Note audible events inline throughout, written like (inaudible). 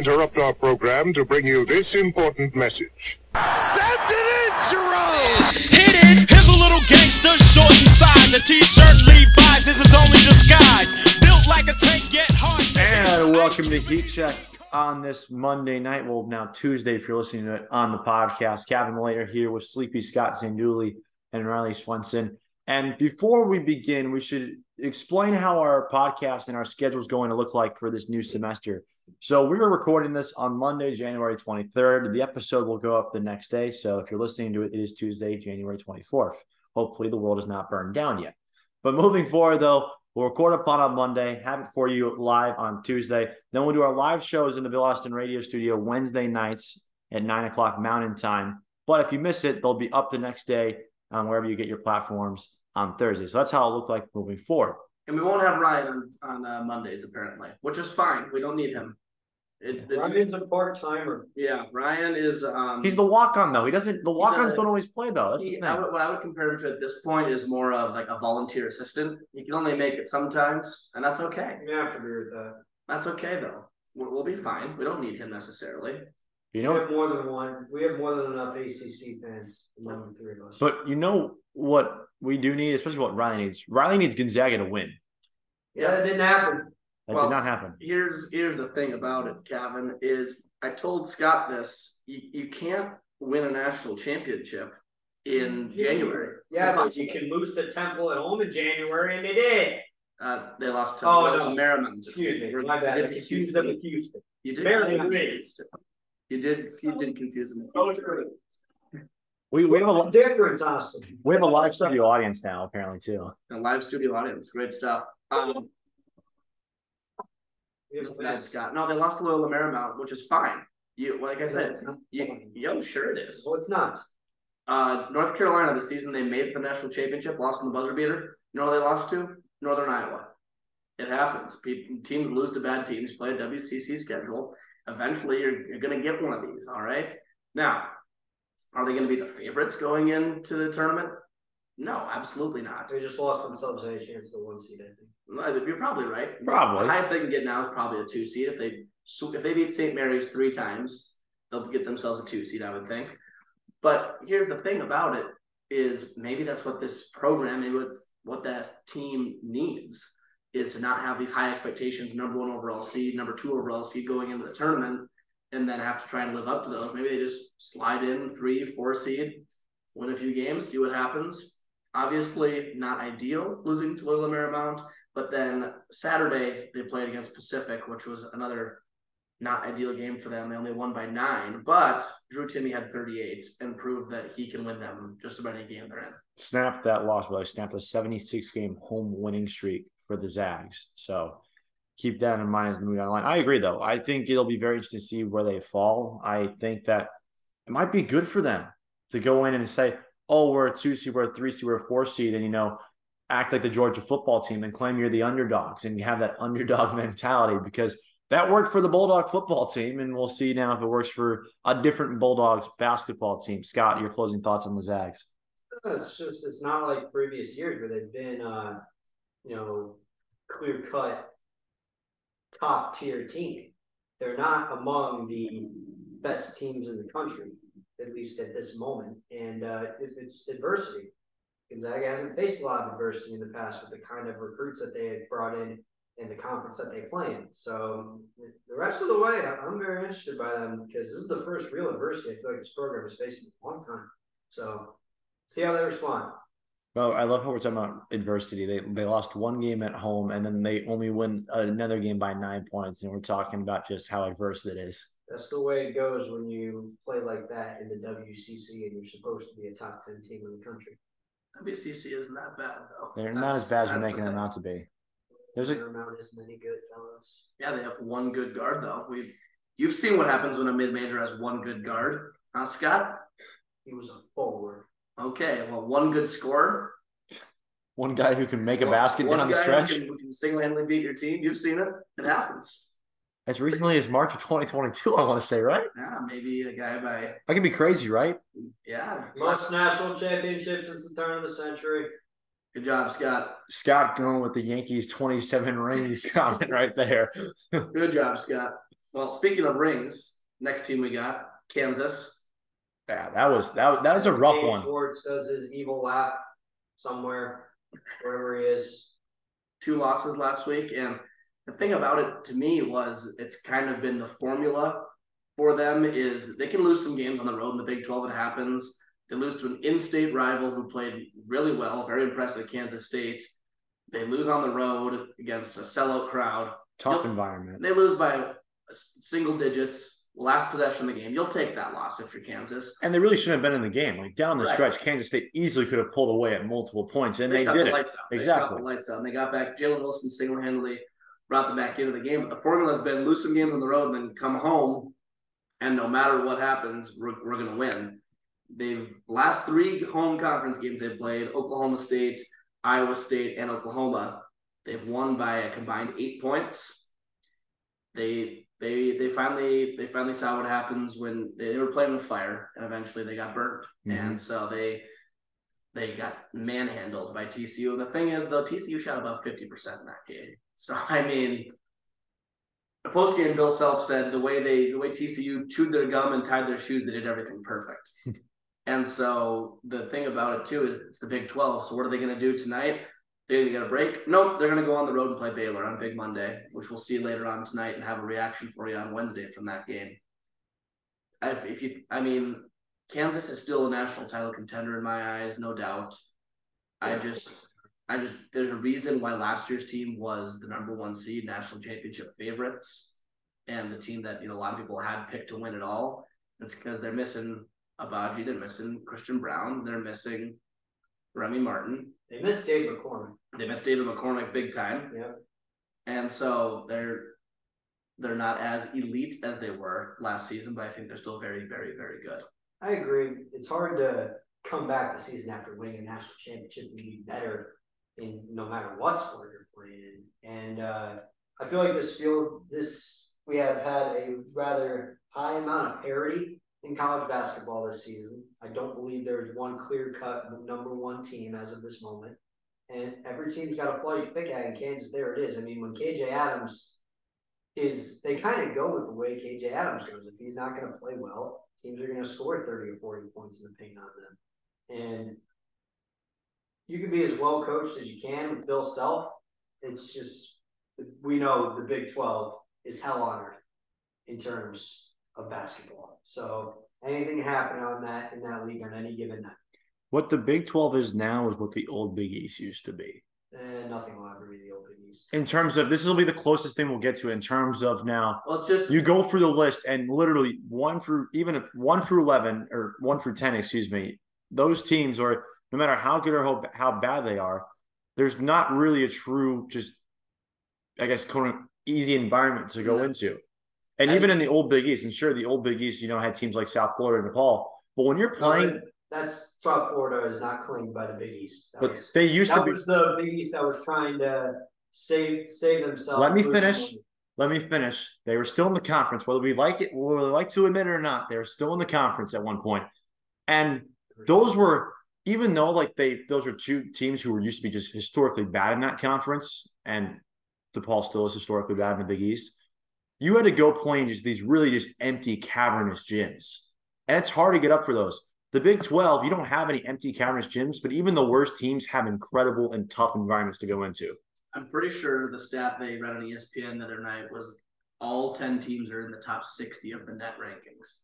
interrupt our program to bring you this important message. Send it in, Jerome! Hit it! Here's a little gangster, short in size. A t-shirt Levi's is his only disguise. Built like a tank, get hard to And welcome to Heat Check on this Monday night. Well, now Tuesday, if you're listening to it on the podcast. Cavan Later here with Sleepy Scott Sanduli and Riley Swenson. And before we begin, we should explain how our podcast and our schedule is going to look like for this new semester. So we were recording this on Monday, January 23rd. The episode will go up the next day. So if you're listening to it, it is Tuesday, January 24th. Hopefully the world is not burned down yet. But moving forward, though, we'll record upon on Monday, have it for you live on Tuesday. Then we'll do our live shows in the Bill Austin Radio Studio Wednesday nights at nine o'clock Mountain Time. But if you miss it, they'll be up the next day on wherever you get your platforms on Thursday. So that's how it'll look like moving forward. And we won't have Ryan on, on uh, Mondays apparently, which is fine. We don't need him. It, it- Ryan's a part timer. yeah, Ryan is. Um, He's the walk on though. He doesn't. The walk ons a- don't always play though. That's he, the I would, what I would compare him to at this point is more of like a volunteer assistant. He can only make it sometimes, and that's okay. You have to agree with that. That's okay though. We'll, we'll be fine. We don't need him necessarily. You know, We know, have more than one. We have more than enough ACC fans among the three of us. but you know what we do need, especially what Riley needs. Riley needs Gonzaga to win. yeah, it didn't happen. That Well, did not happen. Here's here's the thing about it, Cavan. Is I told Scott this. You, you can't win a national championship in January. Yeah, but you can lose the Temple at home in January, and they did. Uh, they lost to Oh, no. Marymount. Excuse me, my bad. I It's confused them with Houston. You did. Marymount. You did. You did confuse them. Oh, We, we have a difference, Austin. we have a live studio audience now apparently too. A live studio audience. Great stuff. Um, We have that's Scott. No, they lost to Loyola Marymount, which is fine. You, like I said, you, yo, sure it is. Well, it's not. Uh, North Carolina, the season they made it to the national championship, lost in the buzzer beater. You know who they lost to? Northern Iowa. It happens. People, teams lose to bad teams, play a WCC schedule. Eventually, you're, you're going to get one of these, all right? Now, are they going to be the favorites going into the tournament? No, absolutely not. They just lost themselves any chance for one seed, I think. No, You're probably right. Probably. The highest they can get now is probably a two seed. If they if they beat St. Mary's three times, they'll get themselves a two seed, I would think. But here's the thing about it is maybe that's what this program, maybe what what that team needs is to not have these high expectations, number one overall seed, number two overall seed going into the tournament, and then have to try and live up to those. Maybe they just slide in three, four seed, win a few games, see what happens. Obviously, not ideal losing to Loyola Marymount, but then Saturday they played against Pacific, which was another not ideal game for them. They only won by nine, but Drew Timme had 38 and proved that he can win them just about any game they're in. Snapped that loss, but I snapped a 76 game home winning streak for the Zags. So keep that in mind as the move down the line. I agree though. I think it'll be very interesting to see where they fall. I think that it might be good for them to go in and say, oh, we're a two seed, we're a three seed, we're a four seed, and you know, act like the Georgia football team and claim you're the underdogs and you have that (laughs) underdog mentality because that worked for the Bulldog football team. And we'll see now if it works for a different Bulldogs basketball team. Scott, your closing thoughts on the Zags. It's just it's not like previous years where they've been uh you know clear cut top tier team. They're not among the best teams in the country, at least at this moment. And uh if it's adversity. Gonzaga hasn't faced a lot of adversity in the past with the kind of recruits that they had brought in and the conference that they play in. So the rest of the way, I'm very interested by them because this is the first real adversity I feel like this program has faced in a long time. So see how they respond. Well, I love how we're talking about adversity. They they lost one game at home and then they only win another game by nine points. And we're talking about just how adverse it is. That's the way it goes when you play like that in the WCC and you're supposed to be a top 10 team in the country. WCC isn't that bad though. They're not as bad as we're that's the making them out to be. There's a Paramount isn't any good, fellas. Yeah, they have one good guard though. We've you've seen what happens when a mid major has one good guard, huh, Scott? He was a forward. Okay, well, one good scorer, one guy who can make a One- basket one down the guy stretch. who can, who can single-handedly beat your team. You've seen it; it happens. As recently as March of 2022, I want to say, right? Yeah, maybe a guy by I can be crazy, right? yeah. Most national championships since the turn of the century. Good job, Scott. Scott going with the Yankees 27 rings (laughs) comment right there. Good job, Scott. Well, speaking of rings, next team we got Kansas. Yeah, that was that was that was a rough Dave one. Schwartz does his evil laugh somewhere, wherever he is. two losses last week. And the thing about it to me was it's kind of been the formula for them is they can lose some games on the road in the Big 12. It happens. They lose to an in-state rival who played really well, very impressive at Kansas State. They lose on the road against a sellout crowd. Tough Yep. environment. They lose by single digits, last possession of the game. You'll take that loss if you're Kansas. And they really shouldn't have been in the game. Like down the Right. stretch, Kansas State easily could have pulled away at multiple points, and they, shut did the it. lights out. They Exactly. the lights out. And they got back. Jalen Wilson single handedly brought them back into the game. But the formula has been lose some games on the road, and then come home, and no matter what happens, we're, we're going to win. They've last three home conference games they've played: Oklahoma State, Iowa State, and Oklahoma. They've won by a combined eight points. They they they finally they finally saw what happens when they, they were playing with fire, and eventually they got burned, Mhm. and so they they got manhandled by TCU. And the thing is, though, TCU shot about 50% in that game. So, (laughs) I mean, the post game, Bill Self said the way they, the way TCU chewed their gum and tied their shoes, they did everything perfect. (laughs) and so the thing about it, too, is it's the Big 12. So, what are they going to do tonight? They're going to get a break? Nope. They're going to go on the road and play Baylor on Big Monday, which we'll see later on tonight and have a reaction for you on Wednesday from that game. If, if you, I mean, Kansas is still a national title contender in my eyes, no doubt. I just, I just, there's a reason why last year's team was the number one seed, national championship favorites, and the team that you know a lot of people had picked to win it all. It's because they're missing Agbaji, they're missing Christian Braun, they're missing Remy Martin, They missed Dave McCormack. they missed David McCormack big time, Yeah. and so they're they're not as elite as they were last season, but I think they're still very, very, very good. I agree. It's hard to come back the season after winning a national championship and be better in no matter what sport you're playing in. And uh, I feel like this field, this we have had a rather high amount of parity in college basketball this season. I don't believe there's one clear cut number one team as of this moment. And every team's got a flaw you pick at. In Kansas, there it is. I mean, when KJ Adams is, they kind of go with the way KJ Adams goes. If he's not going to play well, teams are going to score 30 or 40 points in the paint on them. And you can be as well coached as you can with Bill Self. It's just, we know the Big 12 is hell on earth in terms of basketball. So anything happen on that in that league on any given night. What the Big 12 is now is what the old Big East used to be. And nothing will ever be the old Big East. In terms of this will be the closest thing we'll get to in terms of now Well, just you go through the list and literally one through even if one through 11 or one through 10 excuse me those teams are no matter how good or how, how bad they are there's not really a true just i guess quote easy environment to go Yeah. into and I- even in the old big east and sure the old big east you know had teams like south florida and DePaul but when you're playing That's South Florida is not claimed by the Big East. That but was, they used to that be was the Big East that was trying to save save themselves. Let me finish. let me finish. They were still in the conference, whether we like it, whether we like to admit it or not. They were still in the conference at one point. point, and those were even though like they those are two teams who were used to be just historically bad in that conference, and DePaul still is historically bad in the Big East. You had to go play in just these really just empty cavernous gyms, and it's hard to get up for those. The Big Twelve, you don't have any empty cavernous gyms, but even the worst teams have incredible and tough environments to go into. I'm pretty sure the stat they read on ESPN the other night was all 10 teams are in the top 60 of the net rankings.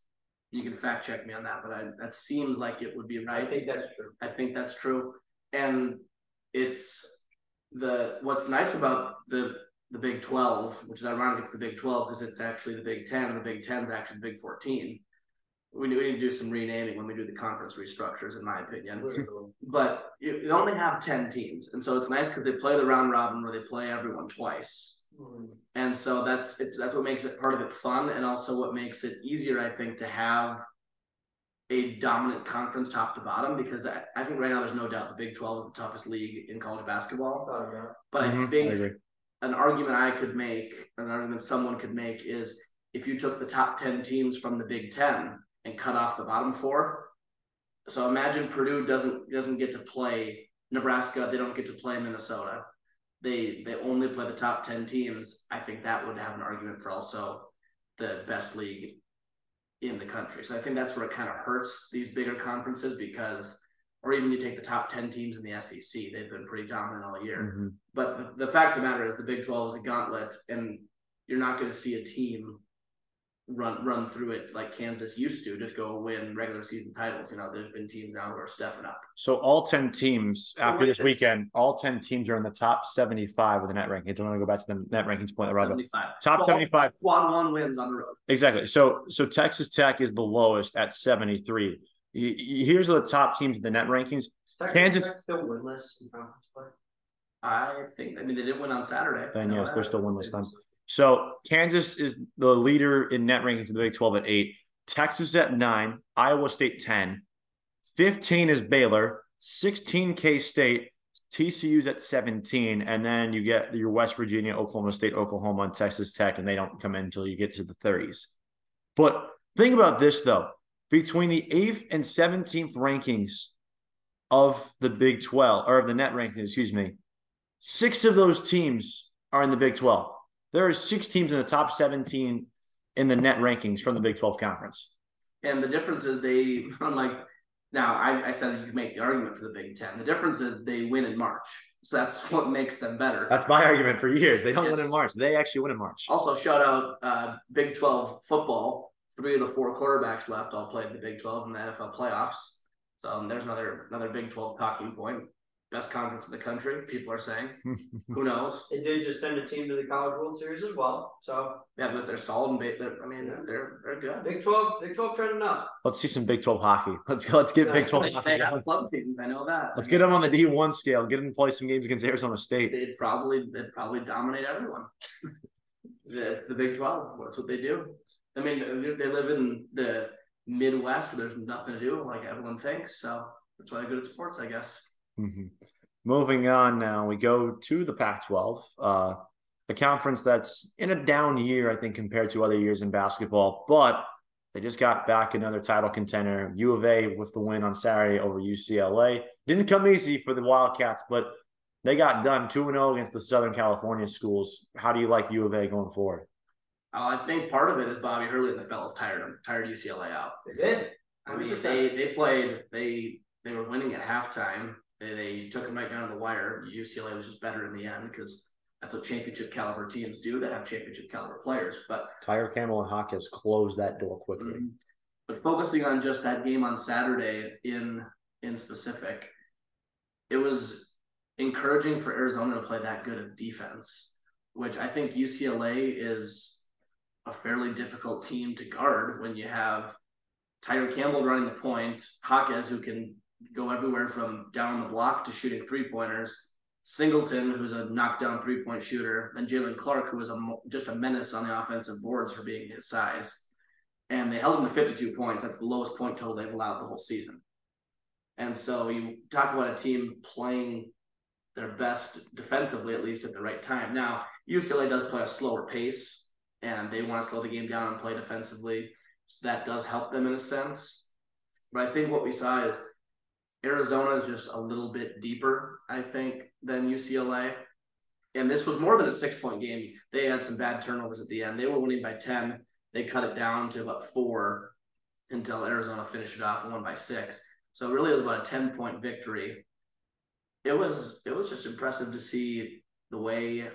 You can fact check me on that, but I, that seems like it would be right. I right. think that's true. I think that's true. And it's the what's nice about the the Big 12, which is ironic it's the Big 12 because it's actually the Big 10 and the Big 10 is actually the Big 14. We need, we need to do some renaming when we do the conference restructures, in my opinion but you, you only have 10 teams and so it's nice because they play the round robin where they play everyone twice Mm. and so that's it's, that's what makes it part of it fun and also what makes it easier i think to have a dominant conference top to bottom because I, I think right now there's no doubt the big 12 is the toughest league in college basketball Thought about it. but Mhm, i think agree. An argument i could make an argument someone could make is if you took the top 10 teams from the big 10 and cut off the bottom four. So imagine purdue doesn't doesn't get to play nebraska. They don't get to play minnesota. They they only play the top 10 teams. I think that would have an argument for also the best league in the country. So I think that's where it kind of hurts these bigger conferences because, or even you take the top 10 teams in the SEC, they've been pretty dominant all year. Mhm. But the, the fact of the matter is the Big 12 is a gauntlet, and you're not going to see a team run run through it like Kansas used to, just go win regular season titles. You know, there's been teams now who are stepping up. So all 10 teams So after this is- weekend, all 10 teams are in the top 75 of the net rankings. I'm going to go back to the net rankings point, Rob. 75. Top Well, 75. Quad one wins on the road. Exactly. So so Texas Tech is the lowest at 73. Here's the top teams in the net rankings. Texas Kansas- still winless in conference play? I think. I mean, they did win on Saturday. Then yes, they're still winless then. So Kansas is the leader in net rankings in the Big 12 at eight. Texas at nine. Iowa State 10. 15 is Baylor. 16 K State. TCU's at 17. And then you get your West Virginia, Oklahoma State, Oklahoma, and Texas Tech, and they don't come in until you get to the 30s. But think about this though. Between the eighth and 17th rankings of the Big 12 or of the net rankings, excuse me, six of those teams are in the Big 12. There are six teams in the top 17 in the net rankings from the Big 12 conference. And the difference is they, (laughs) unlike now, I, I said you can make the argument for the Big Ten. The difference is they win in March. So that's (laughs) what makes them better. That's my argument for years. They don't win in March. They actually win in March. Also, shout out uh, Big 12 football. Three of the four quarterbacks left all played in the Big 12 in the NFL playoffs. So um, there's another another Big 12 talking point. Best conference in the country, people are saying. (laughs) Who knows? They did just send a team to the College World Series as well. So Yeah, because they're solid and big. They're, I mean, they're they're good. Big Twelve, Big Twelve trending up. Let's see some Big 12 hockey. Let's go. Let's get Big 12 They, (laughs) hockey. they have club teams. I know that. Let's I get mean, them on the D1 scale. Get them to play some games against Arizona State. They'd probably they'd probably dominate everyone. (laughs) it's the Big Twelve. That's what they do. I mean, they live in the Midwest where there's nothing to do, like everyone thinks. So that's why they're good at sports, I guess. Mhm. Moving on now, we go to the Pac 12, uh, the conference that's in a down year, I think, compared to other years in basketball, but they just got back another title contender, U of A, with the win on Saturday over UCLA. Didn't come easy for the Wildcats, but they got done 2 0 against the Southern California schools. How do you like U of A going forward? I think part of it is Bobby Hurley and the fellas tired them, tired UCLA out. They did. I mean, 100%. they they played. They they were winning at halftime. They, they took them right down to the wire. UCLA was just better in the end because that's what championship caliber teams do. That have championship caliber players. But Tiger Campbell and Jaquez closed that door quickly. Mhm. But focusing on just that game on Saturday in in specific, it was encouraging for Arizona to play that good of defense, which I think UCLA is a fairly difficult team to guard when you have Tiger Campbell running the point, Jaquez who can go everywhere from down the block to shooting three pointers, Singleton who's a knockdown three point shooter, and Jaylen Clark who was a just a menace on the offensive boards for being his size and they held them to 52 points. That's the lowest point total they've allowed the whole season. And so you talk about a team playing their best defensively, at least at the right time. Now, UCLA does play a slower pace and they want to slow the game down and play defensively. So that does help them in a sense. But I think what we saw is Arizona is just a little bit deeper, I think, than UCLA. And this was more than a six point game. They had some bad turnovers at the end. They were winning by 10 they cut it down to about four until Arizona finished it off and won by six. So really, it was about a ten point victory. It was it was just impressive to see the way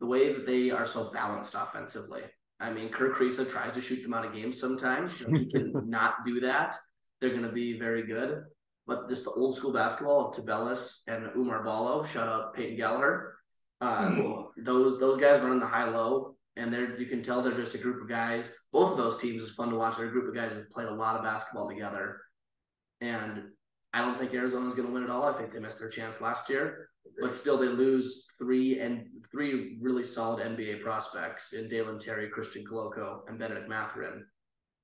the way that they are so balanced offensively. I mean, Kerr Kriisa tries to shoot them out of games sometimes. So he can (laughs) not do that. They're going to be very good. But just the old school basketball of Tubelis and Oumar Ballo, shout out Peyton Gallagher. Uh, those those guys run the high low and they're you can tell they're just a group of guys. Both of those teams is fun to watch. They're a group of guys who played a lot of basketball together, and I don't think Arizona's going to win it all. I think they missed their chance last year, but still they lose three and three really solid NBA prospects in Dalen Terry, Christian Koloko, and Bennedict Mathurin.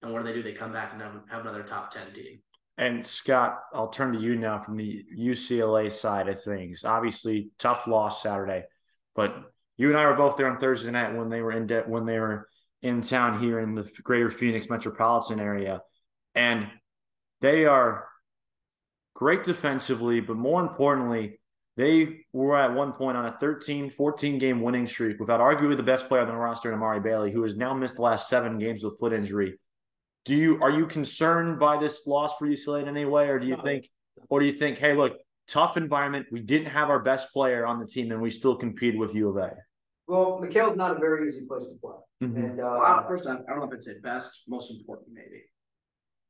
And what do they do? They come back and have, another top ten team. And Scott, I'll turn to you now from the UCLA side of things. Obviously, tough loss Saturday, but you and I were both there on Thursday night when they were in debt when they were in town here in the Greater Phoenix metropolitan area, and they are great defensively, but more importantly, They were at one point on a 13, 14 game winning streak without arguably the best player on the roster, Amari Bailey, who has now missed the last seven games with foot injury. Do you are you concerned by this loss for UCLA in any way, or do you No. think, or do you think, hey, look, tough environment. We didn't have our best player on the team, and we still competed with U of A. Well, McKale's not a very easy place to play. Mhm. And uh, Well, first off, I don't know if I'd say best, most important maybe.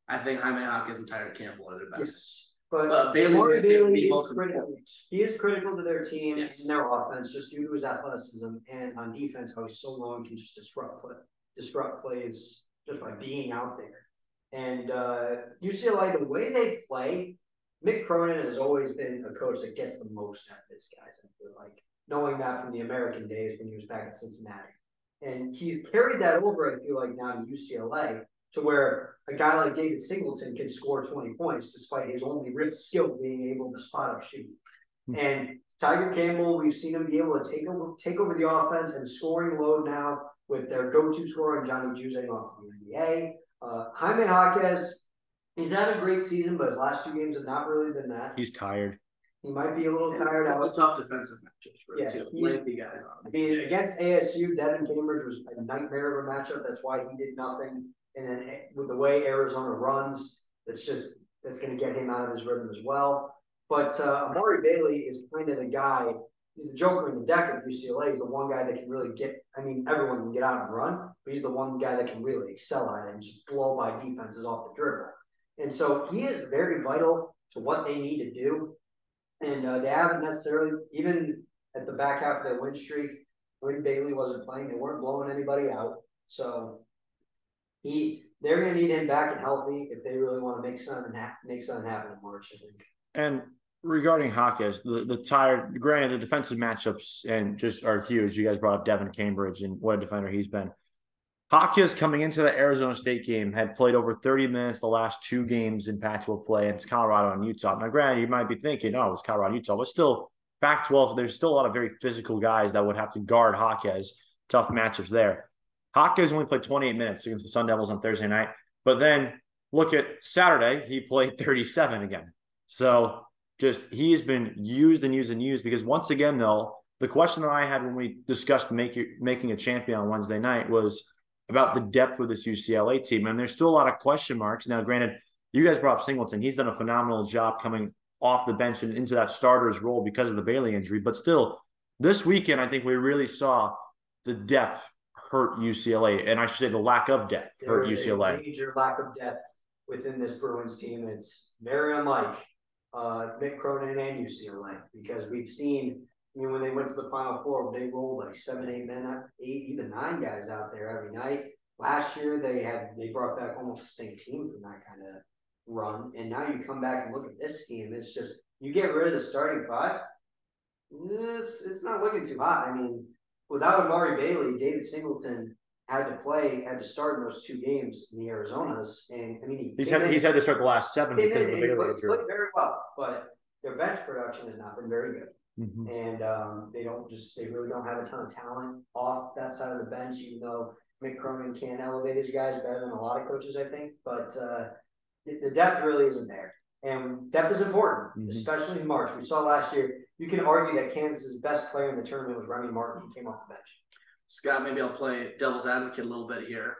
I think Jaime Jaquez and Tiger Campbell are their best. yes, but But Bailey Bailey is critical. He is critical to their team Yes. and their offense, just due to his athleticism and on defense, how he's so long can just disrupt play, disrupt plays just by being out there. And uh, UCLA, the way they play, Mick Cronin has always been a coach that gets the most out of his guys. I feel like knowing that from the American days when he was back at Cincinnati, and he's carried that over. I feel like now to UCLA to where a guy like David Singleton can score 20 points despite his only real skill being able to spot up shoot. And Tiger Campbell, we've seen him be able to take over take over the offense and scoring load now with their go-to scorer and Johnny Juzang off the NBA. Uh, Jaime Jaquez, he's had a great season, but his last two games have not really been that. He's tired. He might be a little tired Couple out. tough defensive matchups for Yeah, him too. Lengthy guys on I mean, against ASU, Devan Cambridge was a nightmare of a matchup. That's why he did nothing. And then with the way Arizona runs, that's just that's going to get him out of his rhythm as well. But uh, Amari Bailey is kind of the guy. He's the joker in the deck at UCLA. He's the one guy that can really get. I mean, everyone can get out and run, but he's the one guy that can really excel at it and just blow by defenses off the dribble. And so he is very vital to what they need to do. And uh, they haven't necessarily, even at the back half of their win streak, when Bailey wasn't playing, they weren't blowing anybody out. So he, they're going to need him back and healthy if they really want to make something ha- make something happen in March. I think. And regarding Jaquez, the, the tired, granted, the defensive matchups and just are huge. You guys brought up Devan Cambridge and what a defender he's been. Jaquez coming into the Arizona State game had played over 30 minutes the last two games in Pac 12 play, and it's Colorado and Utah. Now, granted, you might be thinking, oh, it's Colorado and Utah, but still, Pac 12, there's still a lot of very physical guys that would have to guard Jaquez. Tough matchups there. Jaquez only played 28 minutes against the Sun Devils on Thursday night, but then look at Saturday, he played 37 again. So just he has been used and used and used because once again, though, the question that I had when we discussed make, making a champion on Wednesday night was about the depth of this UCLA team. And there's still a lot of question marks. Now, granted, you guys brought up Singleton. He's done a phenomenal job coming off the bench and into that starter's role because of the Bailey injury. But still, this weekend, I think we really saw the depth hurt UCLA. And I should say the lack of depth hurt There is UCLA. A major lack of depth within this Bruins team. It's very unlike uh, Mick Cronin and UCLA because we've seen. I mean, when they went to the Final Four, they rolled like seven, eight men, eight, even nine guys out there every night. Last year, they had they brought back almost the same team from that kind of run, and now you come back and look at this team. It's just you get rid of the starting five. This it's not looking too hot. I mean, without Amari Bailey, David Singleton had to play, had to start in those two games in the Arizonas, and I mean, he He's had in- he's had to start the last seven because in of the Bailey played, played very well, but their bench production has not been very good, Mhm. and um, they don't just they really don't have a ton of talent off that side of the bench, even though Mick Cronin can elevate his guys better than a lot of coaches, I think, but uh, the, the depth really isn't there. And depth is important, Mhm. especially in March. We saw last year. You can argue that Kansas's best player in the tournament was Remy Martin. He came off the bench. Scott, maybe I'll play devil's advocate a little bit here.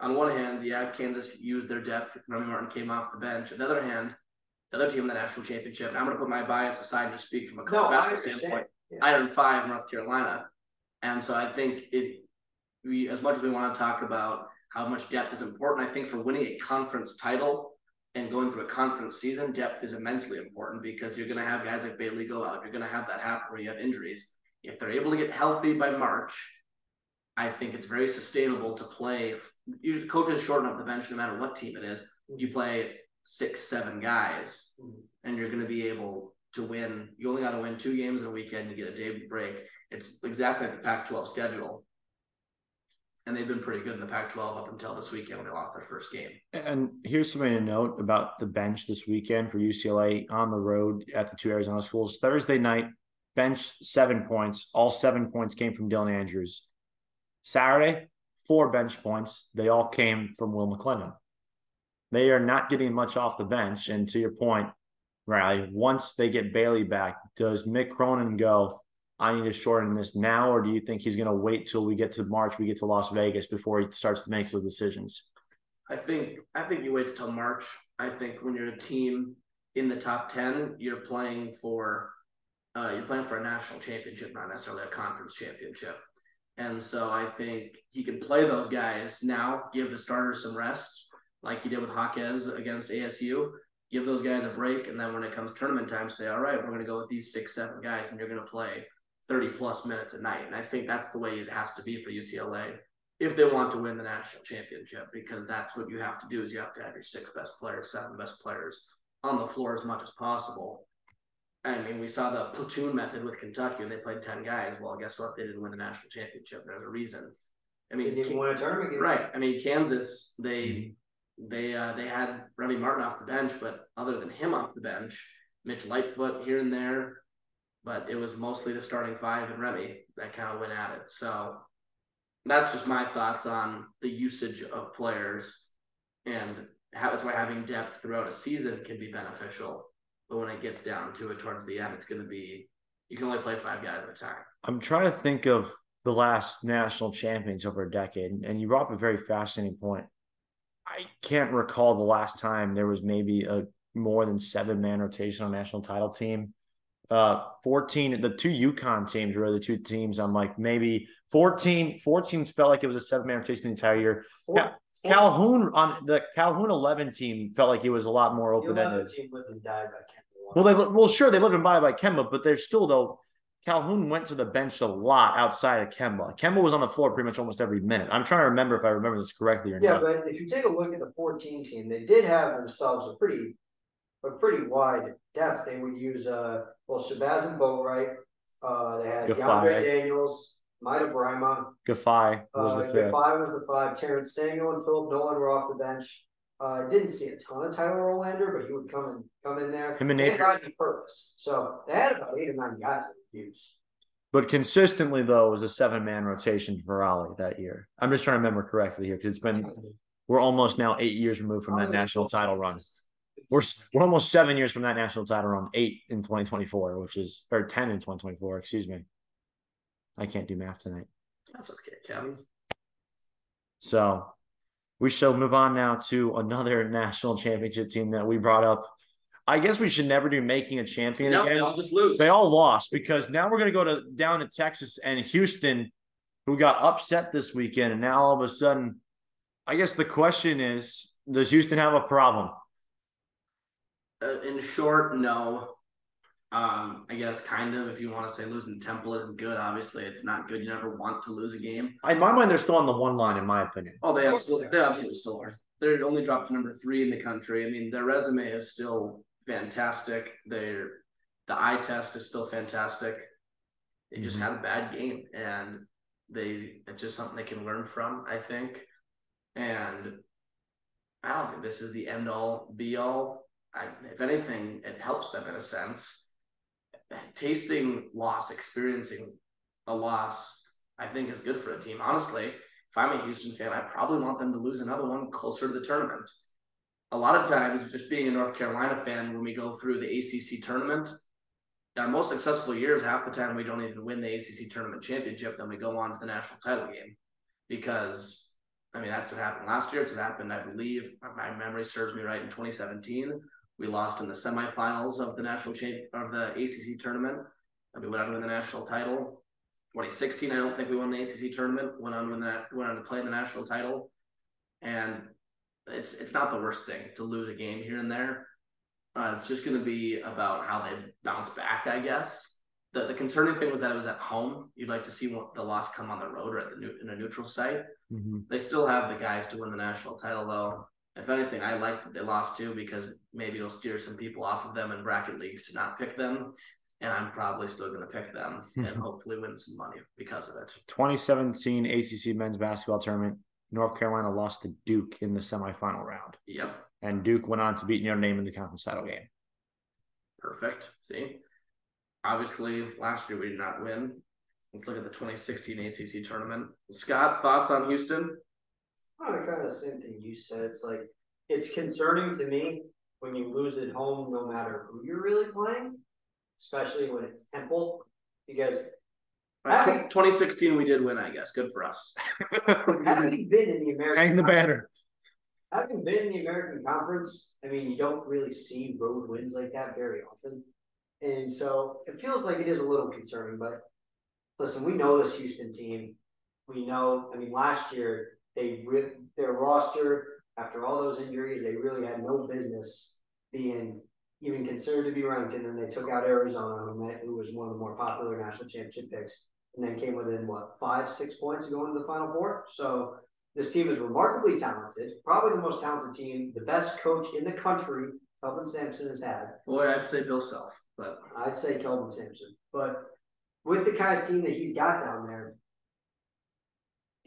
On one hand, yeah, Kansas used their depth. Remy Martin came off the bench. On the other hand, the other team in the national championship, and I'm going to put my bias aside and just speak from a No, college I basketball standpoint. Yeah. Iron Five, North Carolina, and so I think it. We, as much as we want to talk about how much depth is important, I think for winning a conference title and going through a conference season, depth is immensely important because you're going to have guys like Bailey go out. You're going to have that happen where you have injuries. If they're able to get healthy by March, I think it's very sustainable to play. Usually, coaches shorten up the bench no matter what team it is. You play six, seven guys, Mhm. and you're going to be able to win. You only got to win two games in a weekend. to get a day break. It's exactly like the Pac-12 schedule, and they've been pretty good in the Pac-12 up until this weekend when they lost their first game. And here's something to note about the bench this weekend for UCLA on the road at the two Arizona schools. Thursday night, bench seven points. All seven points came from Dylan Andrews. Saturday, four bench points. They all came from Will McClendon. They are not getting much off the bench. And to your point, Riley, once they get Bailey back, does Mick Cronin go, I need to shorten this now, or do you think he's going to wait till we get to March, we get to Las Vegas before he starts to make those decisions? I think I think you wait till March. I think when you're a team in the top ten, you're playing for uh, you're playing for a national championship, not necessarily a conference championship. And so I think he can play those guys now, give the starters some rest, like he did with Jaquez against ASU. Give those guys a break, and then when it comes tournament time, say, all right, we're going to go with these six, seven guys, and you're going to play 30 plus minutes a night. And I think that's the way it has to be for UCLA if they want to win the national championship, because that's what you have to do is you have to have your six best players, seven best players on the floor as much as possible. I mean, we saw the platoon method with Kentucky and they played 10 guys. Well, guess what? They didn't win the national championship. There's a reason. I mean, Didn't win a tournament game. right. I mean, Kansas, they they uh, they had Remy Martin off the bench, but other than him off the bench, Mitch Lightfoot here and there, but it was mostly the starting five and Remy that kind of went at it. So that's just my thoughts on the usage of players and how that's why having depth throughout a season can be beneficial. But when it gets down to it towards the end, it's going to be you can only play five guys at a time. I'm trying to think of the last national champions over a decade, and you brought up a very fascinating point. I can't recall the last time there was maybe a more than seven man rotation on national title team. Uh, 14, the two UConn teams were the two teams I'm like, maybe 14, 14 felt like it was a seven man rotation the entire year. Cal- Calhoun on the Calhoun 11 team felt like it was a lot more open 11 ended. team lived and died by Kemba Well, they well, sure they lived and by by Kemba, but they're still though. Calhoun went to the bench a lot outside of Kemba. Kemba was on the floor pretty much almost every minute. I'm trying to remember if I remember this correctly or Yeah, not. Yeah but if you take a look at the 14 team, they did have themselves a pretty, a pretty wide depth. They would use uh, well, Shabazz and Boatright. Uh, they had. DeAndre Daniels, Mida Brimah. Gaffai was Uh, the fifth. Gafai was the five. Terrence Samuel and Philip Nolan were off the bench. Uh, didn't see a ton of Tyler Olander, but he would come in, come in there. Him and And Nate- Rodney Purvis. So they had about eight or nine guys that would use. But consistently though, it was a seven man rotation for Ollie that year. I'm just trying to remember correctly here because it's been we're almost now eight years removed from that national title run. We're we're almost seven years from that national title run, eight in 2024, which is or ten in 2024. Excuse me. I can't do math tonight. That's okay, Cavan. So we shall move on now to another national championship team that we brought up. I guess we should never do making a champion No, again. they'll just lose. They all lost because now we're going to go to down to Texas and Houston, who got upset this weekend, and now all of a sudden, I guess the question is: Does Houston have a problem? Uh, in short, no. Um, I guess kind of. If you want to say losing Temple isn't good, obviously it's not good. You never want to lose a game. In my mind, they're still on the one line, in my opinion. Oh, they absolutely, they absolutely still are. They're only dropped to number three in the country. I mean, their resume is still fantastic. Their the eye test is still fantastic. They just Mhm. had a bad game, and they it's just something they can learn from. I think, and I don't think this is the end all be all. I, if anything, it helps them in a sense. Tasting loss, experiencing a loss, I think is good for a team. Honestly, if I'm a Houston fan, I probably want them to lose another one closer to the tournament. A lot of times, just being a North Carolina fan, when we go through the ACC tournament, our most successful years, half the time we don't even win the ACC tournament championship, then we go on to the national title game. Because, I mean, that's what happened last year. It's what happened, I believe, my memory serves me right, in 2017. We lost in the semifinals of the national champ of the ACC tournament. And we went on to win the national title. 2016, I don't think we won the ACC tournament. Went on to win that. Went on to play the national title, and it's it's not the worst thing to lose a game here and there. Uh, it's just going to be about how they bounce back, I guess. The the concerning thing was that it was at home. You'd like to see what the loss come on the road or at the new, in a neutral site. They still have the guys to win the national title, though. If anything, I like that they lost too because maybe it'll steer some people off of them in bracket leagues to not pick them. And I'm probably still going to pick them hmm. and hopefully win some money because of it. 2017 ACC men's basketball tournament. North Carolina lost to Duke in the semifinal round, Yep, and Duke went on to beat Notre Dame in the conference title game. perfect. See, obviously last year we did not win. Let's look at the 2016 ACC tournament. Scott, thoughts on Houston? Oh, kind of the same thing you said. It's like it's concerning to me when you lose at home, no matter who you're really playing, especially when it's Temple, because Right, 2016 we did win, I guess. Good for us. (laughs) having been in the American Hang the banner. having been in the American Conference, I mean, you don't really see road wins like that very often. And so it feels like it is a little concerning, but listen, we know this Houston team. We know, I mean, last year they re- their roster after all those injuries, they really had no business being even considered to be ranked. And then they took out Arizona, who, met, who was one of the more popular national championship picks, and then came within what five, six points of going to the Final Four. So this team is remarkably talented, probably the most talented team, the best coach in the country, Kelvin Sampson has had. Boy, I'd say Bill Self, but I'd say Kelvin Sampson. But with the kind of team that he's got down there,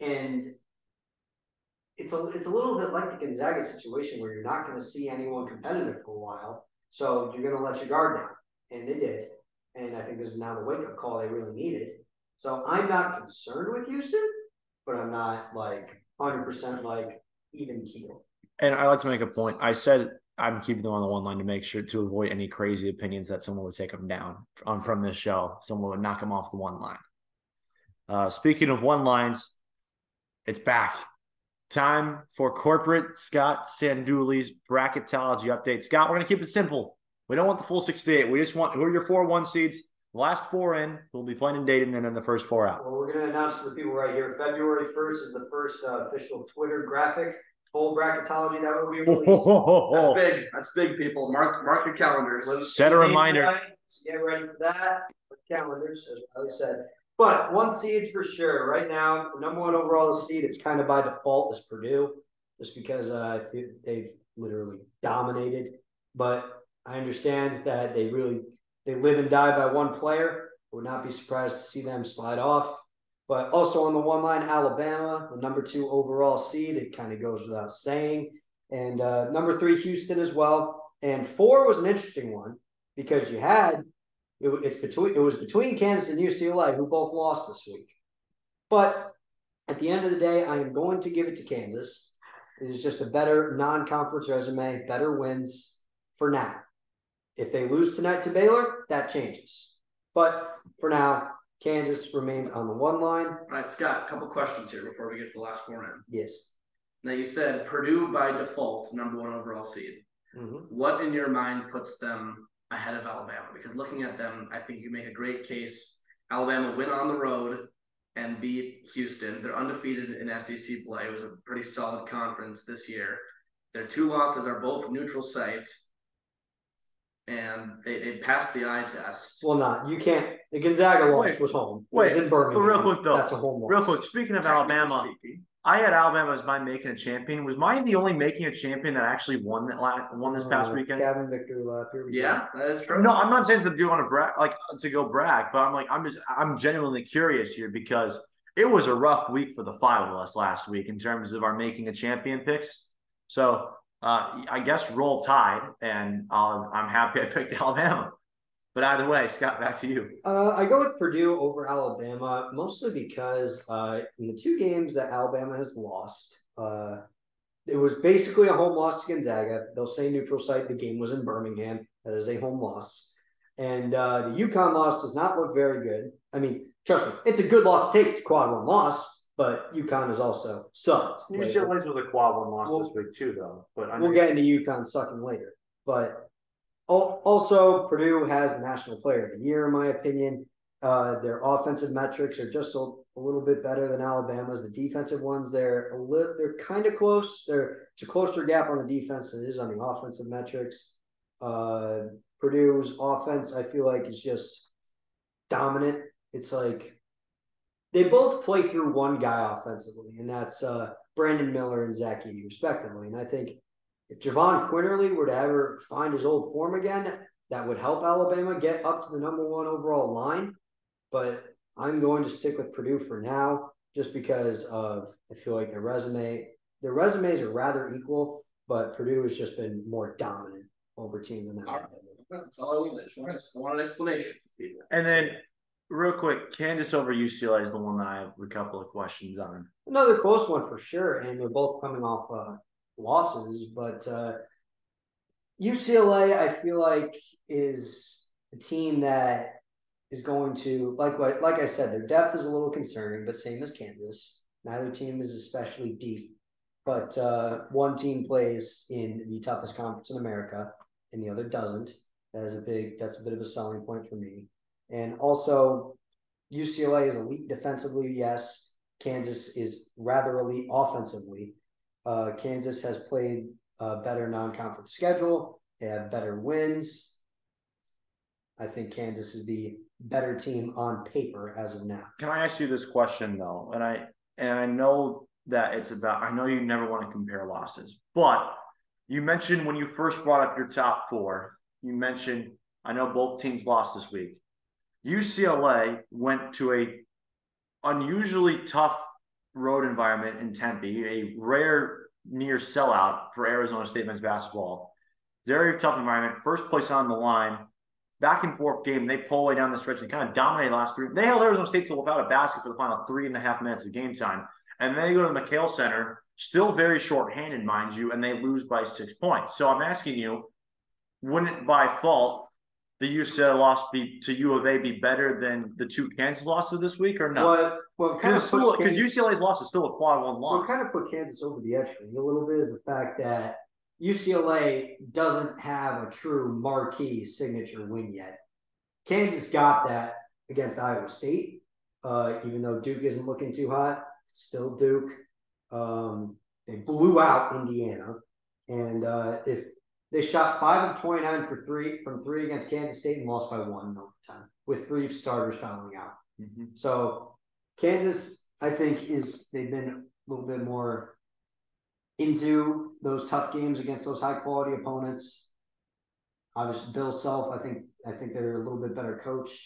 and it's a it's a little bit like the Gonzaga situation where you're not going to see anyone competitive for a while, so you're going to let your guard down, and they did. And I think this is now the wake up call they really needed. So I'm not concerned with Houston, but I'm not like 100 percent like even keel. And I like to make a point. I said I'm keeping them on the one line to make sure to avoid any crazy opinions that someone would take them down on from this show. Someone would knock them off the one line. Uh, speaking of one lines, it's back. Time for corporate Scott Sanduli's bracketology update. Scott, we're going to keep it simple. We don't want the full 68. We just want who are your four one seeds. Last four in, we'll be playing in Dayton, and then the first four out. Well, we're going to announce to the people right here. February 1st is the first uh, official Twitter graphic, full bracketology that will be released. (laughs) that's big. That's big, people. Mark mark your calendars. Set a reminder. So get ready for that. Calendars, as I said. But one seed for sure. Right now, the number one overall seed, it's kind of by default is Purdue, just because uh, they've literally dominated. But I understand that they really they live and die by one player. Would not be surprised to see them slide off. But also on the one line, Alabama, the number two overall seed. It kind of goes without saying. And uh, number three, Houston as well. And four was an interesting one because you had it, it's between it was between Kansas and UCLA who both lost this week. But at the end of the day, I am going to give it to Kansas. It is just a better non-conference resume, better wins for now. If they lose tonight to Baylor, that changes. But for now, Kansas remains on the one line. All right, Scott. A couple questions here before we get to the last four in. Yes. Now you said Purdue by default, number one overall seed. Mhm. What in your mind puts them ahead of Alabama? Because looking at them, I think you make a great case. Alabama went on the road and beat Houston. They're undefeated in SEC play. It was a pretty solid conference this year. Their two losses are both neutral site, and they, they passed the eye test. Well, not you can't. The Gonzaga loss Wait, was home. It wait, was in Birmingham. but real quick, though, that's a home loss. Real quick, speaking of Alabama, speaking. I had Alabama as my making a champion. Was mine the only making a champion that actually won that last won this past Uh, weekend? Cavan victory lap. Here we go. Yeah, that is true. No, I'm not saying to do on a brag, like to go brag, but I'm like I'm just I'm genuinely curious here because it was a rough week for the five of us last week in terms of our making a champion picks. So uh, I guess roll tide, and I'll, I'm happy I picked (laughs) Alabama. But either way, Scott, back to you. Uh, I go with Purdue over Alabama mostly because uh, in the two games that Alabama has lost, uh, it was basically a home loss to Gonzaga. They'll say neutral site. The game was in Birmingham. That is a home loss. And uh, the UConn loss does not look very good. I mean, trust me, it's a good loss to take. It's a quad one loss, but UConn is also sucked. UCLA's was a quad one loss We'll- this week too, though. But We'll get into UConn sucking later. But al- also, Purdue has the National Player of the Year, in my opinion. Uh, their offensive metrics are just a, a little bit better than Alabama's. The defensive ones, they're a little, they're kind of close. They're it's a closer gap on the defense than it is on the offensive metrics. Uh, Purdue's offense, I feel like, is just dominant. It's like they both play through one guy offensively, and that's uh, Brandon Miller and Zach Edey, respectively. And I think if Jahvon Quinerly were to ever find his old form again, that would help Alabama get up to the number one overall line. But I'm going to stick with Purdue for now, just because of I feel like their resume, their resumes are rather equal, but Purdue has just been more dominant over team than All right. Alabama. That's all I wanted. I just wanted- I want an explanation for people. And then, real quick, Kansas over UCLA is the one that I have a couple of questions on. Another close one for sure, and they're both coming off uh, losses. But uh, UCLA, I feel like is a team that is going to like what like I said, their depth is a little concerning, but same as Kansas. Neither team is especially deep, but uh, one team plays in the toughest conference in America, and the other doesn't. That is a big. That's a bit of a selling point for me. And also, UCLA is elite defensively. Yes, Kansas is rather elite offensively. Uh, Kansas has played a better non-conference schedule. They have better wins. I think Kansas is the better team on paper as of now. Can I ask you this question though? And I and I know that it's about I know you never want to compare losses, but you mentioned when you first brought up your top four, you mentioned I know both teams lost this week. UCLA went to a unusually tough road environment in Tempe, a rare near sellout for Arizona State men's basketball. Very tough environment. First place on the line. Back and forth game. They pull away down the stretch and kind of dominated the last three. They held Arizona State to without a basket for the final three and a half minutes of game time. And then they go to the McKale Center, still very short-handed, mind you, and they lose by six points. So I'm asking you, wouldn't by fault the UCLA loss be to U of A be better than the two Kansas losses this week or no? What what kind of Because UCLA's loss is still a quad one loss. what kind of put Kansas over the edge for me a little bit is the fact that UCLA doesn't have a true marquee signature win yet. Kansas got that against Iowa State, uh, even though Duke isn't looking too hot. Still Duke. Um, they blew out Indiana, and uh, if they shot five of twenty nine for three from three against Kansas State and lost by one in overtime with three starters fouling out. Mhm. So Kansas, I think, is they've been a little bit more into those tough games against those high quality opponents. Obviously, Bill Self, I think, I think they're a little bit better coached.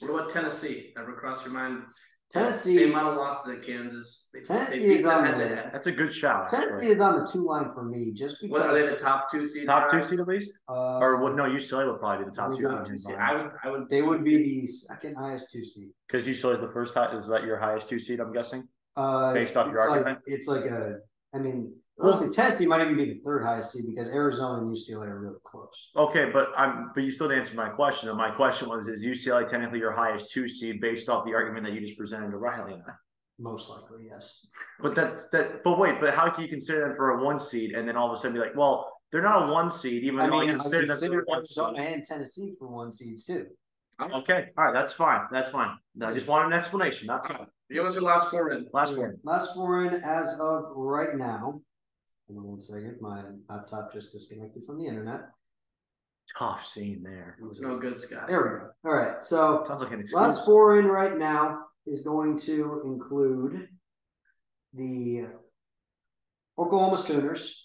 What about Tennessee? Ever cross your mind? Tennessee- Same amount of losses at Kansas. They, Tennessee they beat is them on head to the- head. That's a good shot. Tennessee actually. is on the two line for me, just because. What are they the top two seed? Top two guys? seed at least? Uh, Or what? No, UCLA would probably be the top we two. got Two seed. I would. I would. They would be the second highest two seed. Because UCLA is the first high. Is that your highest two seed? I'm guessing. Uh, Based off your like- argument? it's like a. I mean, Well- oh. honestly, Tennessee might even be the third highest seed because Arizona and UCLA are really close. Okay, but I'm. But you still didn't answer my question. And my question was: Is UCLA technically your highest two seed based off the argument that you just presented to Riley and I? Most likely, yes. But that's that. But wait. But how can you consider them for a one seed and then all of a sudden be like, well, they're not a one seed, even I though mean, I I consider them for consider a one seed. Arizona and Tennessee for one seeds too. Okay, all right, that's fine. That's fine. I just wanted an explanation. That's all. Give us your last four in. Last one. Last four in as of right now. Hold on one second. My laptop just disconnected from the internet. Tough scene there. It's no good, Scott. There we go. All right. So Sounds like an excuse. last four in right now is going to include the Oklahoma Sooners.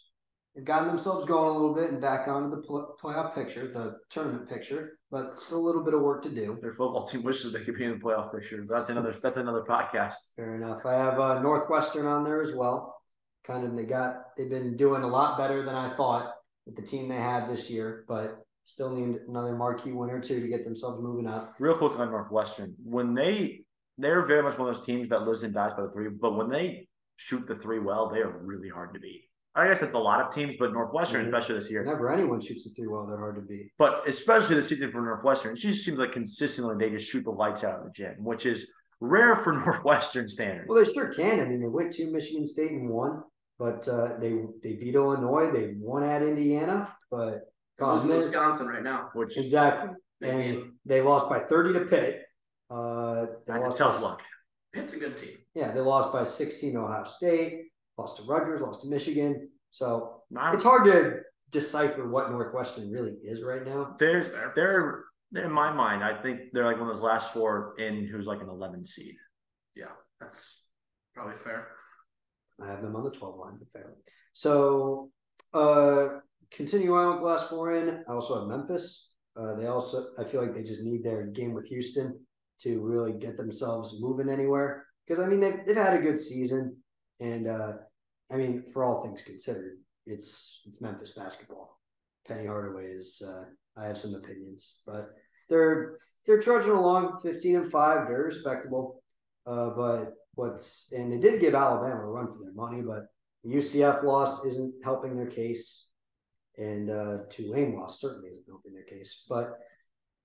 They've gotten themselves going a little bit and back onto the pl- playoff picture, the tournament picture, but still a little bit of work to do. Their football team wishes they could be in the playoff picture. That's another. That's another podcast. Fair enough. I have uh, Northwestern on there as well. Kind of, they got they've been doing a lot better than I thought with the team they had this year, but still need another marquee win or two to get themselves moving up. Real quick on Northwestern, when they they're very much one of those teams that lives and dies by the three. But when they shoot the three well, they are really hard to beat. I guess that's a lot of teams, but Northwestern, Mhm. especially this year. Never anyone shoots the three well, they're hard to beat. But especially this season for Northwestern, it just seems like consistently they just shoot the lights out of the gym, which is rare for (laughs) Northwestern standards. Well, they sure can. I mean, they went to Michigan State and won, but uh, they they beat Illinois. They won at Indiana, but Losing problem to is Wisconsin right now. which exactly, and game. they lost by thirty to Pitt. Uh, they that's lost tough by- luck. Pitt's a good team. Yeah, they lost by 16 to Ohio State, lost to Rutgers, lost to Michigan. So Not- it's hard to decipher what Northwestern really is right now. They're they're they're in my mind. I think they're like one of those last four in who's like an 11 seed. Yeah, that's probably fair. I have them on the 12 line, but fair. So uh continue on with last four in. I also have Memphis. Uh they also I feel like they just need their game with Houston to really get themselves moving anywhere. Because I mean they've they've had a good season. And uh I mean, for all things considered, it's it's Memphis basketball. Penny Hardaway is uh I have some opinions, but they're they're trudging along 15 and 5, very respectable. Uh but what's and they did give Alabama a run for their money, but the UCF loss isn't helping their case. and uh, Tulane loss certainly isn't helping their case. But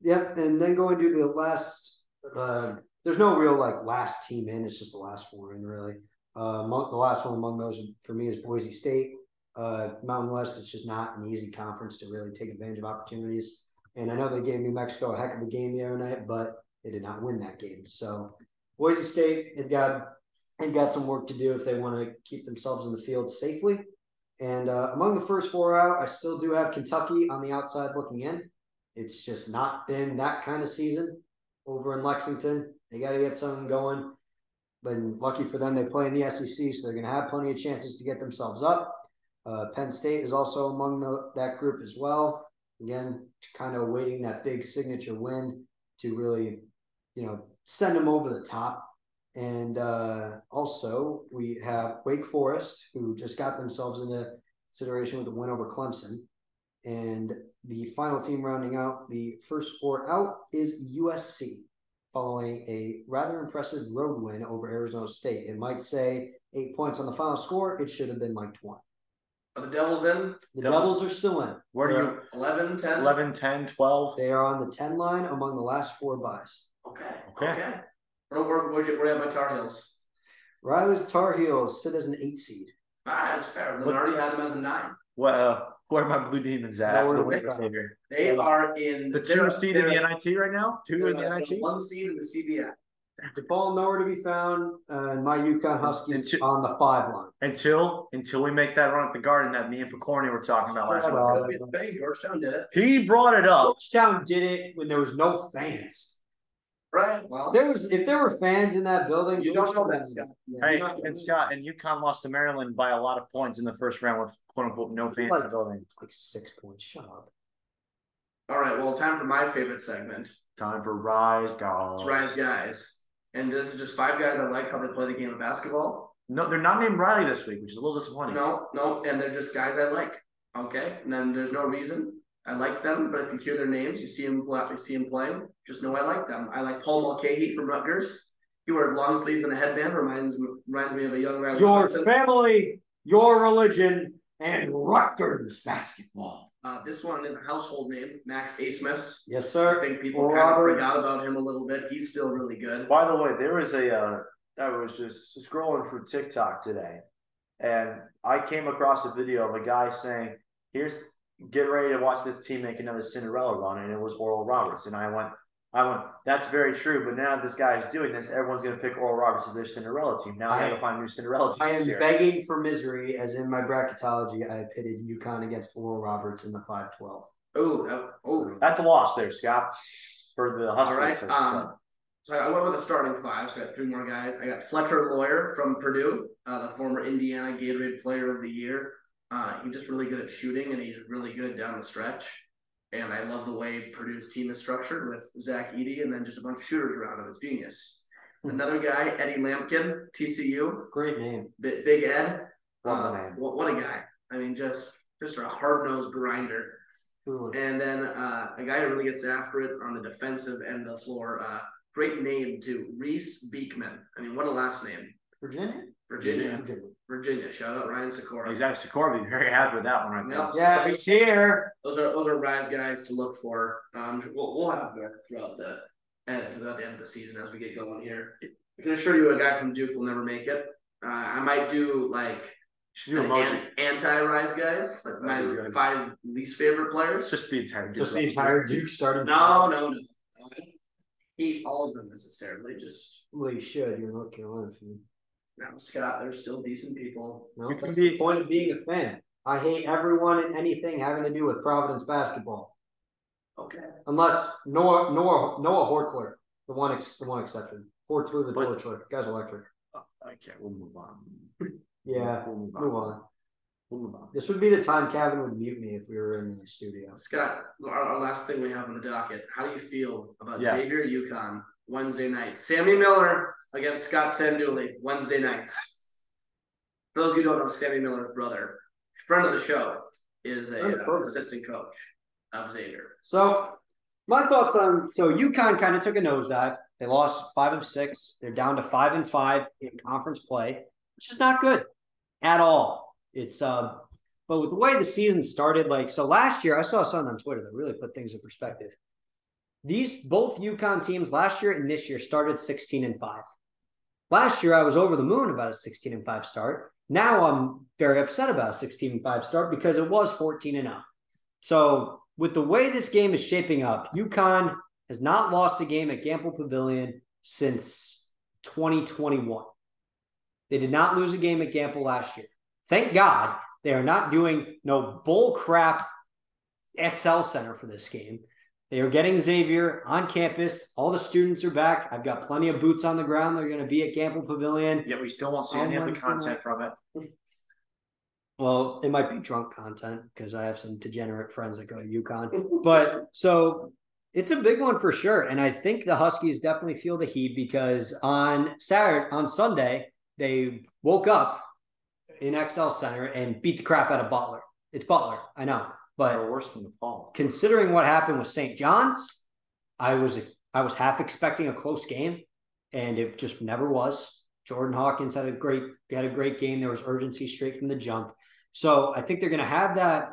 yep, and then going to the last. Uh, there's no real like last team in. It's just the last four in really. Uh, among, the last one among those for me is Boise State. Uh, Mountain West is just not an easy conference to really take advantage of opportunities. And I know they gave New Mexico a heck of a game the other night, but they did not win that game. So Boise State had got had got some work to do if they want to keep themselves in the field safely. And uh, among the first four out, I still do have Kentucky on the outside looking in. It's just not been that kind of season over in Lexington. They got to get something going. But lucky for them, they play in the SEC, so they're going to have plenty of chances to get themselves up. Uh, Penn State is also among the, that group as well. Again, kind of waiting that big signature win to really, you know, send them over the top. And uh, also, we have Wake Forest, who just got themselves into consideration with a win over Clemson. And the final team rounding out the first four out is USC, following a rather impressive road win over Arizona State. It might say eight points on the final score. It should have been like 20. Are the Devils in? The Devils- Devils are still in. Where are you 11, 10? 11, 10, 12? They are on the 10 line among the last four buys. Okay. Okay. Okay. Where, where, where, you- where you at my Tar Heels? Riley's Tar Heels sit as an eight seed. Ah, that's fair. Then What- I already had them as a nine. Well, where are my Blue Demons at? No, the win Xavier? They are in The they're- two seed in the NIT right now? Two in the the NIT? One seed in the CBI. DePaul nowhere to be found, uh, and my UConn Huskies And two- on the five line. Until until we make that run at the Garden that me and Picorni were talking about last week. up. It'll be the thing. Georgetown did it. He brought it up. Georgetown did it when there was no fans. Right. Well, There was if there were fans in that building. You don't know that, Scott. Yeah. Hey, and Scott and UConn lost to Maryland by a lot of points in the first round with quote unquote no fans in Like- the building. Like six points. Shut up. all right. Well, time for my favorite segment. Time for Rise Guys. It's Rise Guys. And this is just five guys I like how they play the game of basketball. No, they're not named Riley this week, which is a little disappointing. No, no, and they're just guys I like. Okay, and then there's no reason I like them, but if you hear their names, you see them, play, you see them playing, just know I like them. I like Paul Mulcahy from Rutgers. He wears long sleeves and a headband. Reminds reminds me of a young Riley. Your Johnson. family, your religion, and Rutgers basketball. Uh, this one is a household name, Max Abmas. Yes, sir. I think people Oral kind of forgot about him a little bit. He's still really good. By the way, there was a uh, I was just scrolling through TikTok today, and I came across a video of a guy saying, "Here's get ready to watch this team make another Cinderella run," and it was Oral Roberts, and I went, I went, that's very true. But now this guy is doing this, everyone's going to pick Oral Roberts as their Cinderella team. Now I, I- got to find a new Cinderella team I am year. begging for misery, as in my bracketology, I pitted UConn against Oral Roberts in the 512. Oh, oh, So- That's a loss there, Scott, for the All Huskies. right. so- Um, so I went with the starting five. So I got three more guys. I got Fletcher Loyer from Purdue, uh, the former Indiana Gatorade Player of the Year. Uh, he's just really good at shooting, and he's really good down the stretch. And I love the way Purdue's team is structured with Zach Edey and then just a bunch of shooters around him. It's genius. Hmm. Another guy, Eddie Lampkin, TCU, Great name. Bi- Big Ed. Love Uh, name. What, what a guy! I mean, just just a hard nosed grinder. Truly. And then uh, a guy who really gets after it on the defensive end of the floor. Uh, great name too, Reece Beekman. I mean, what a last name. Virginia? Virginia, Virginia. Virginia. Shout out Ryan Sikora. Exactly. Sikora be very happy with that one right Yep. there. Yeah, he's here. Those are those are rise guys to look for. Um, we'll, we'll have that throughout the end throughout the end of the season as we get going here. I can assure you, a guy from Duke will never make it. Uh, I might do like Should do an emotion. an- anti-rise guys, like my That'd be good. five least favorite players. Just the entire. Just the entire Duke starting. no, no, no. I hate all of them necessarily. Just Well, you should. You're North Carolina fan. Now, Scott, they're still decent people. No, You can that's be- the point of being a fan. I hate everyone and anything having to do with Providence basketball, Okay. unless Noah Noah Noah Horchler, the one ex, the one exception. Horchler the But- torture. Guy's electric. Okay, we'll move on. Yeah, we'll move on. move on. We'll move on. This would be the time Cavan would mute me if we were in the studio. Scott, our, our last thing we have on the docket. How do you feel about Yes. Xavier UConn Wednesday night? Sammy Miller against Scott Sanduli Wednesday night. For those of you who don't know, Sammy Miller's brother, friend of the show, is a Friend of the uh, assistant coach of Xavier. So my thoughts on so UConn kind of took a nosedive. They lost five of six. They're down to five and five in conference play, which is not good at all. It's um But with the way the season started, like so last year, I saw something on Twitter that really put things in perspective. These both UConn teams last year and this year started 16 and 5. Last year I was over the moon about a 16 and 5 start. Now I'm very upset about a 16 and 5 start because it was 14 and 0. So with the way this game is shaping up, UConn has not lost a game at Gampel Pavilion since 2021. They did not lose a game at Gampel last year. Thank God they are not doing no bull crap XL Center for this game. They are getting Xavier on campus. All the students are back. I've got plenty of boots on the ground. They're going to be at Gampel Pavilion. Yet we still won't see any of the content from it. Well, it might be drunk content because I have some degenerate friends that go to UConn. but (laughs) so it's a big one for sure. And I think the Huskies definitely feel the heat because on Saturday, on Sunday, they woke up in XL Center and beat the crap out of Butler. It's Butler, I know, but Or worse than the fall. considering what happened with St. John's, I was I was half expecting a close game, and it just never was. Jordan Hawkins had a great had a great game. There was urgency straight from the jump. So I think they're going to have that.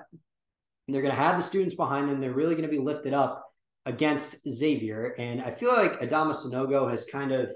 They're going to have the students behind them. They're really going to be lifted up against Xavier, and I feel like Adama Sanogo has kind of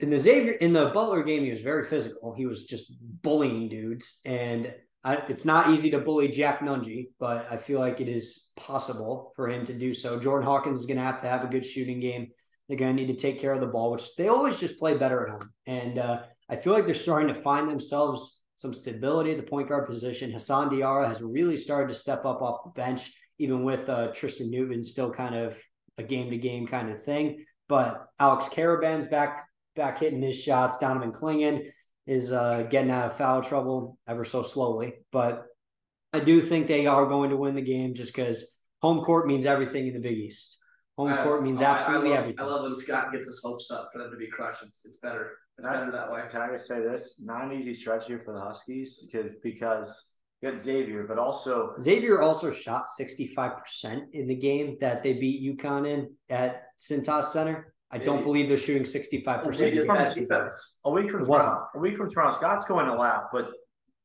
in the Xavier in the Butler game. He was very physical. He was just bullying dudes, and I, it's not easy to bully Jack Nunge, but I feel like it is possible for him to do so. Jordan Hawkins is going to have to have a good shooting game. They're going to need to take care of the ball, which they always just play better at home. And uh, I feel like they're starting to find themselves some stability at the point guard position. Hassan Diarra has really started to step up off the bench, even with uh, Tristan Newton still kind of a game to game kind of thing. But Alex Karaban's back back hitting his shots. Donovan Clingan is uh, getting out of foul trouble ever so slowly. But I do think they are going to win the game just because home court means everything in the Big East. Home I- court means oh, I- I absolutely love- everything. I love when Scott gets his hopes up for them to be crushed. It's, it's better. It's Right. better that way. Can I just say this? Not an easy stretch here for the Huskies because because you got Xavier, but also Xavier also shot 65% in the game that they beat UConn in at Cintas Center. I don't Maybe. believe they're shooting 65%. Maybe it's from defense. a week from It wasn't. tomorrow, a week from Toronto, Scott's going to laugh, but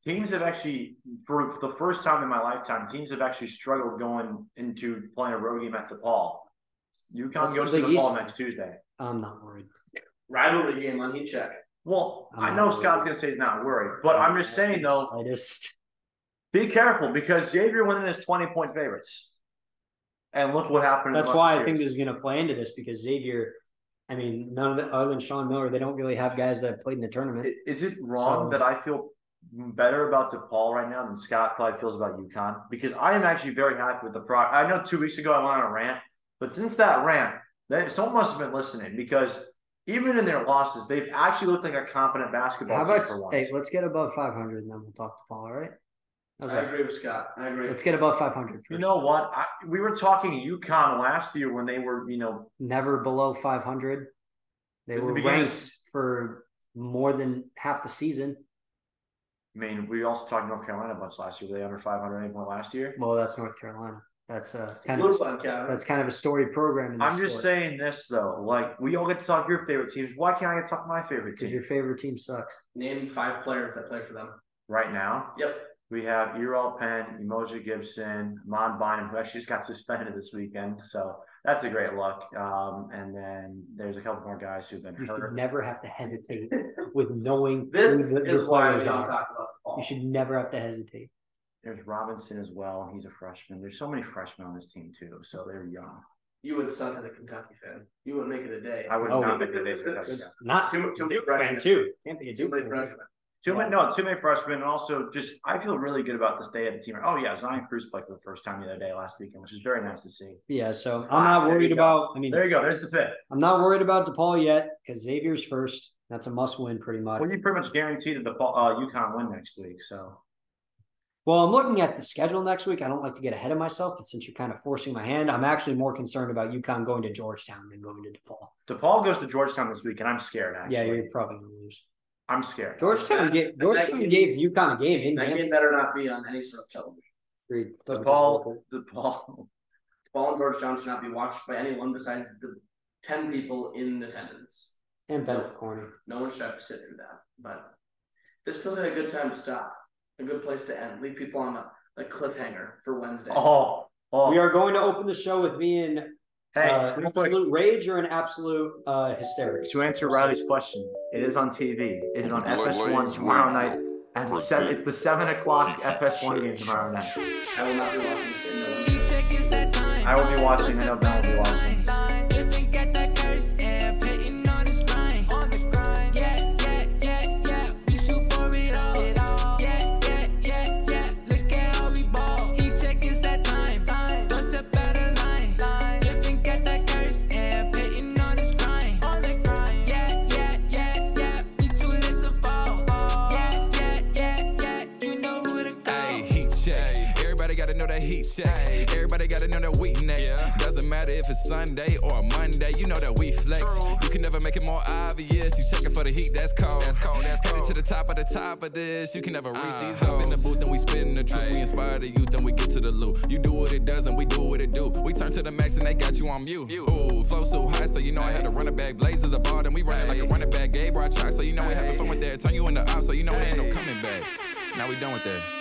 teams have actually, for the first time in my lifetime, teams have actually struggled going into playing a road game at DePaul. UConn That's goes the to Big DePaul East. next Tuesday. I'm not worried. Rivalry game on heat check. Well, I I'm know not Scott's worried. going to say he's not worried, but I'm just saying though, I just be careful because Xavier went in as 20 point favorites. And look what happened. in the that's why I think Musketeers. this is going to play into this because Xavier, I mean, none of the other than Sean Miller, they don't really have guys that have played in the tournament. Is it wrong So- that I feel better about DePaul right now than Scott probably feels about UConn? Because I am actually very happy with the pro. I know two weeks ago I went on a rant, but since that rant, they, someone must have been listening because even in their losses, they've actually looked like a competent basketball How team for once. hey, let's get above 500 and then we'll talk to Paul. All right? How's I that? agree with Scott. I agree. Let's get above 500. First. you know what? I, we were talking UConn last year when they were, you know, never below 500. They At the were ranked for more than half the season. I mean, we also talked North Carolina a bunch last year. Were they under 500 any point last year? Well, that's North Carolina. That's uh, kind blue of fun, Cavan. that's kind of a storied program. In this I'm just sport. saying this though. Like we all get to talk your favorite teams. Why can't I get to talk my favorite team your favorite team sucks. Name five players that play for them. right now? Yep. We have Eral Penn, Umoja Gibson, Mon Bynum, who actually just got (laughs) suspended this weekend. So that's a great look. Um, and then there's a couple more guys who've been You should never have to hesitate (laughs) with knowing This who the, your is why we players don't are. talk about the. You should never have to hesitate. There's Robinson as well. He's a freshman. There's so many freshmen on this team too. So they're young. You would suck as a Kentucky fan. You wouldn't make it a day. I would Oh, not make the days Kentucky. Not Too- too many Duke fan freshmen. too. Can't be a Too Duke many fan. Too many, no, too many freshmen, and also just I feel really good about the state of the team. Oh yeah, Zion Cruz played for the first time the other day last weekend, which is very nice to see. Yeah, so Ah, I'm not there you worried go. about. I mean, There you go. There's the fifth. I'm not worried about DePaul yet because Xavier's first. That's a must win, pretty much. Well, you pretty much guaranteed that the uh, UConn win next week. So Well, I'm looking at the schedule next week. I don't like to get ahead of myself, but since you're kind of forcing my hand, I'm actually more concerned about UConn going to Georgetown than going to DePaul. DePaul goes to Georgetown this week, and I'm scared. Actually, Yeah, you're probably gonna lose. I'm scared. Georgetown gave Georgetown game- gave UConn a game in That game better not be on any sort of television. Agreed. DePaul, DePaul. Ball ball in Georgetown should not be watched by anyone besides the ten people in attendance. and Bennett Corner. No one should have to sit through that. But this feels like a good time to stop. a good place to end. Leave people on a, a cliffhanger for Wednesday. Oh, oh. We are going to open the show with me in Hey, uh, real quick, absolute rage or an absolute uh, hysterics. to answer Riley's question, it is on TV. It is on Blood FS1 tomorrow night. And seven, it's the seven o'clock FS1 game tomorrow night. I will not be watching this I will be watching. I know Ben will be watching. Top of the top of this. You can never reach uh, these Hop in the booth and we spitting the truth. We inspire the youth and we get to the loot. You do what it does and we do what it do. We turn to the max and they got you on mute. Ooh, flow so high, so you know I had to run it back. Blazers the ball, then we running like a running back. Gabe brought shot, so you know we having fun with that. Turn you into op, so you know we ain't no coming back. Now we done with that. He check his